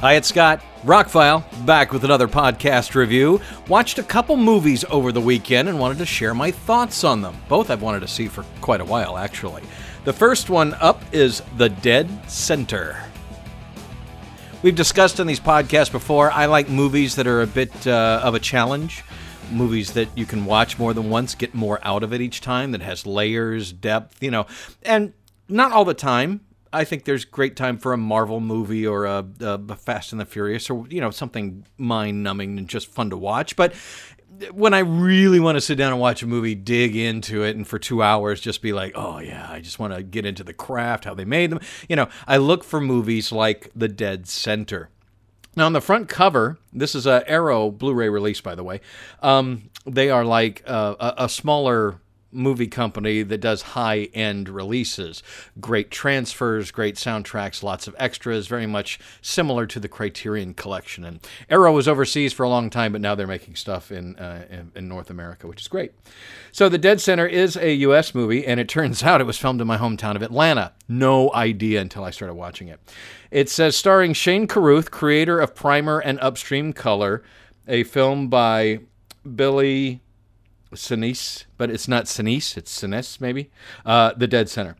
Hi, it's Scott. Rockfile, back with another podcast review. Watched a couple movies over the weekend and wanted to share my thoughts on them. Both I've wanted to see for quite a while, actually. The first one up is The Dead Center. We've discussed on these podcasts before, I like movies that are a bit uh, of a challenge. Movies that you can watch more than once, get more out of it each time, that has layers, depth, you know. And not all the time, I think there's great time for a Marvel movie or a, a Fast and the Furious or you know something mind numbing and just fun to watch. But when I really want to sit down and watch a movie, dig into it, and for two hours just be like, oh yeah, I just want to get into the craft, how they made them. You know, I look for movies like The Dead Center. Now, on the front cover, this is a Arrow Blu-ray release, by the way. Um, they are like uh, a, a smaller movie company that does high end releases. Great transfers, great soundtracks, lots of extras, very much similar to the Criterion collection. And Arrow was overseas for a long time, but now they're making stuff in, uh, in, in, North America, which is great. So, The Dead Center is a U.S. movie, and it turns out it was filmed in my hometown of Atlanta. No idea until I started watching it. It says starring Shane Carruth, creator of Primer and Upstream Color, a film by Billy Sinise, but it's not Sinise, it's Sinise maybe. Uh, the Dead Center.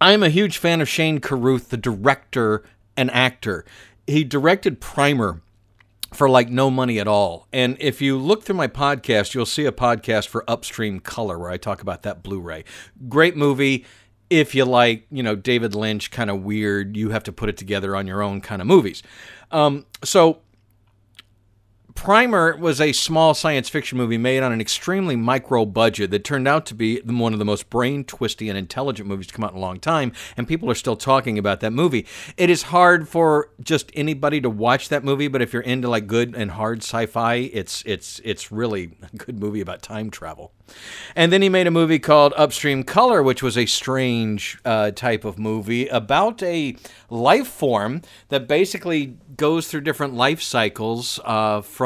I'm a huge fan of Shane Carruth, the director and actor. He directed Primer for like no money at all. And if you look through my podcast, you'll see a podcast for Upstream Color where I talk about that Blu-ray. Great movie. If you like, you know, David Lynch kind of weird, you have to put it together on your own kind of movies. Um, so Primer was a small science fiction movie made on an extremely micro budget that turned out to be one of the most brain twisty and intelligent movies to come out in a long time, and people are still talking about that movie. It is hard for just anybody to watch that movie, but if you're into like good and hard sci-fi, it's it's it's really a good movie about time travel. And then he made a movie called Upstream Color, which was a strange uh, type of movie about a life form that basically goes through different life cycles uh, from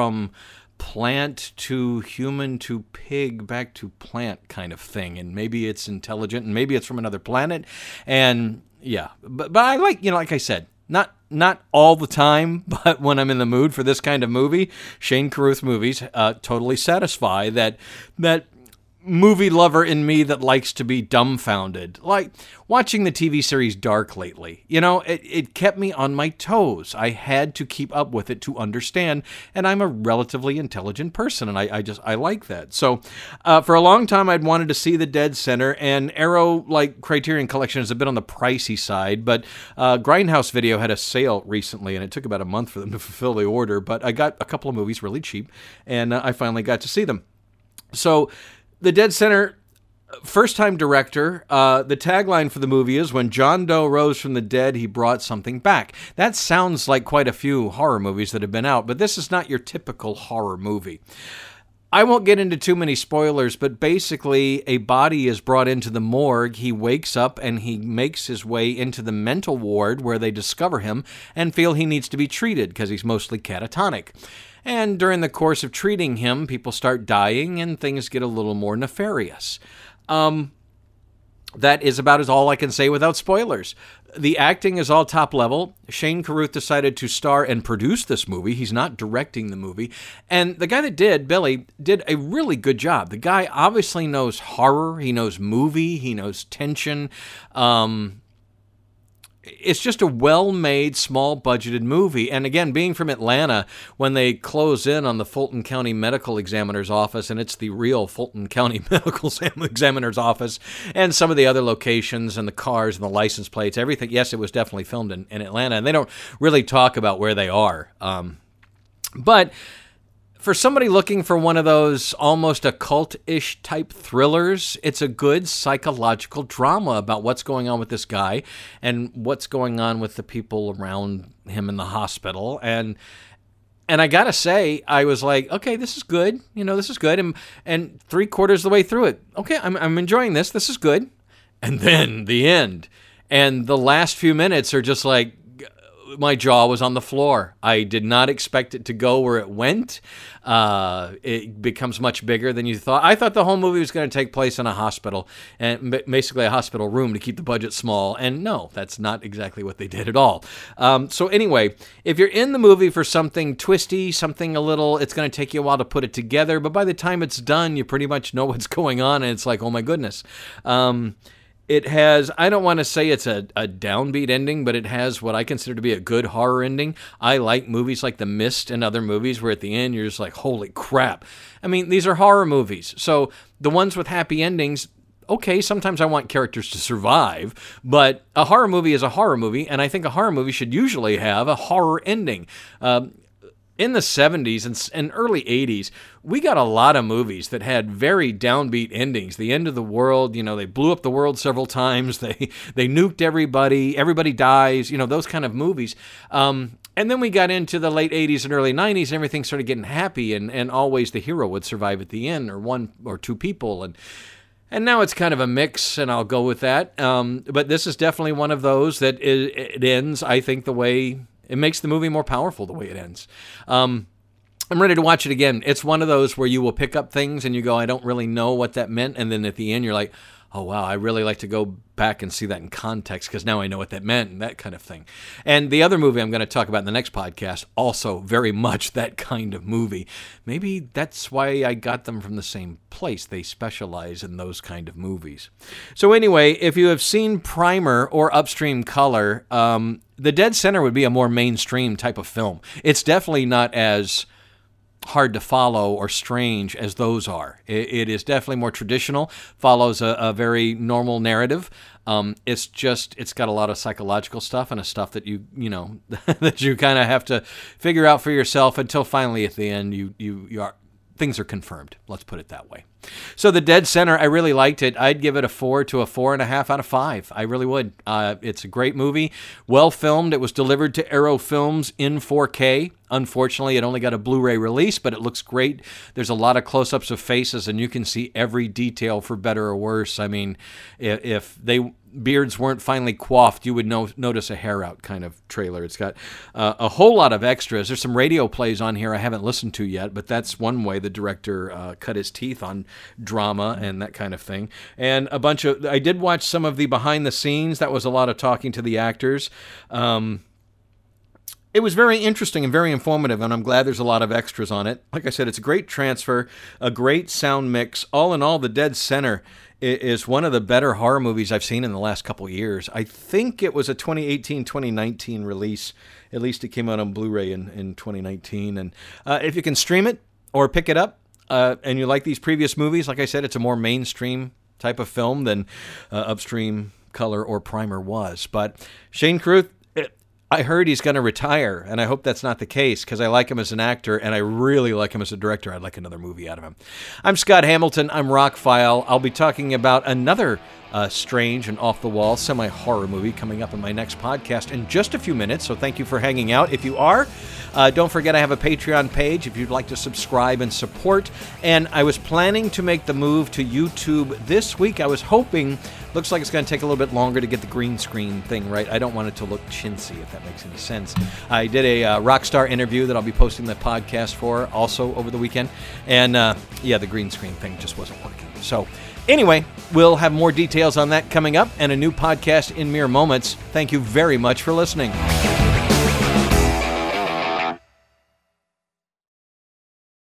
plant to human to pig back to plant kind of thing. And maybe it's intelligent and maybe it's from another planet. And yeah, but, but I like, you know, like I said, not not all the time, but when I'm in the mood for this kind of movie, Shane Carruth movies uh, totally satisfy that that movie lover in me that likes to be dumbfounded. Like watching the TV series Dark lately. You know, it, it kept me on my toes. I had to keep up with it to understand, and I'm a relatively intelligent person, and I, I just I like that. So uh, for a long time, I'd wanted to see the Dead Center, and Arrow like Criterion Collection is a bit on the pricey side, but uh, Grindhouse Video had a sale recently, and it took about a month for them to fulfill the order. But I got a couple of movies really cheap, and uh, I finally got to see them. So the Dead Center first time director uh, the tagline for the movie is when john doe rose from the dead he brought something back. That sounds like quite a few horror movies that have been out but this is not your typical horror movie I won't get into too many spoilers, but basically, a body is brought into the morgue. He wakes up and he makes his way into the mental ward where they discover him and feel he needs to be treated because he's mostly catatonic. And during the course of treating him, people start dying and things get a little more nefarious. Um, that is about as all I can say without spoilers. The acting is all top level. Shane Carruth decided to star and produce this movie. He's not directing the movie. And the guy that did, Billy, did a really good job. The guy obviously knows horror, he knows movie, he knows tension. Um, it's just a well-made, small-budgeted movie. And again, being from Atlanta, when they close in on the Fulton County Medical Examiner's office, and it's the real Fulton County Medical Examiner's office, and some of the other locations and the cars and the license plates, everything. Yes, it was definitely filmed in, in Atlanta, and they don't really talk about where they are. Um, but for somebody looking for one of those almost occult ish type thrillers, it's a good psychological drama about what's going on with this guy and what's going on with the people around him in the hospital. And and I gotta say, I was like, okay, this is good. You know, this is good. And and three quarters of the way through it, okay, I'm I'm enjoying this. This is good. And then the end, and the last few minutes are just like my jaw was on the floor. I did not expect it to go where it went. Uh, it becomes much bigger than you thought. I thought the whole movie was going to take place in a hospital and basically a hospital room to keep the budget small. And no, that's not exactly what they did at all. Um, so anyway, if you're in the movie for something twisty, something a little, it's going to take you a while to put it together. But by the time it's done, you pretty much know what's going on, and it's like, oh my goodness. Um, it has i don't want to say it's a, a downbeat ending but it has what i consider to be a good horror ending. I like movies like the mist and other movies where at the end you're just like holy crap. I mean these are horror movies. So the ones with happy endings okay sometimes i want characters to survive but a horror movie is a horror movie and i think a horror movie should usually have a horror ending. Um, in the 70s and, and, early 80s, we got a lot of movies that had very downbeat endings. The end of the world, you know, they blew up the world several times. They they nuked everybody. Everybody dies. You know, those kind of movies. Um, and then we got into the late 80s and early 90s, and everything started getting happy, and, and always the hero would survive at the end, or one or two people. And and now it's kind of a mix, and I'll go with that. Um, but this is definitely one of those that it, it ends, I think, the way it makes the movie more powerful the way it ends. Um, I'm ready to watch it again. It's one of those where you will pick up things and you go, I don't really know what that meant. And then at the end, you're like, oh, wow, I really like to go back and see that in context because now I know what that meant and that kind of thing. And the other movie I'm going to talk about in the next podcast, also very much that kind of movie. Maybe that's why I got them from the same place. They specialize in those kind of movies. So, anyway, if you have seen Primer or Upstream Color, um, The Dead Center would be a more mainstream type of film. It's definitely not as hard to follow or strange as those are. it, it is definitely more traditional, follows a, a very normal narrative. Um, it's just it's got a lot of psychological stuff and a stuff that you you know that you kind of have to figure out for yourself until finally at the end you you, you are things are confirmed. Let's put it that way. So the Dead Center, I really liked it. I'd give it a four to a four and a half out of five. I really would. Uh, it's a great movie, well filmed. It was delivered to Arrow Films in 4K. Unfortunately, it only got a Blu-ray release, but it looks great. There's a lot of close-ups of faces, and you can see every detail for better or worse. I mean, if, if they beards weren't finally coiffed, you would no, notice a hair out kind of trailer. It's got uh, a whole lot of extras. There's some radio plays on here I haven't listened to yet, but that's one way the director uh, cut his teeth on drama and that kind of thing. And a bunch of, I did watch some of the behind the scenes. That was a lot of talking to the actors. Um, it was very interesting and very informative, and I'm glad there's a lot of extras on it. Like I said, it's a great transfer, a great sound mix. All in all, The Dead Center is one of the better horror movies I've seen in the last couple years. I think it was a 2018 2019 release. At least it came out on Blu ray in, in 2019. And uh, if you can stream it or pick it up uh, and you like these previous movies, like I said, it's a more mainstream type of film than uh, Upstream Color or Primer was. But Shane Carruth, I heard he's going to retire, and I hope that's not the case because I like him as an actor and I really like him as a director. I'd like another movie out of him. I'm Scott Hamilton. I'm Rockfile. I'll be talking about another uh, strange and off the wall semi horror movie coming up in my next podcast in just a few minutes. So thank you for hanging out. If you are, uh, don't forget I have a Patreon page if you'd like to subscribe and support. And I was planning to make the move to YouTube this week. I was hoping Looks like it's going to take a little bit longer to get the green screen thing right. I don't want it to look chintzy, if that makes any sense. I did a uh, Rockstar interview that I'll be posting the podcast for also over the weekend. And uh, yeah, the green screen thing just wasn't working. So, anyway, we'll have more details on that coming up and a new podcast in mere moments. Thank you very much for listening.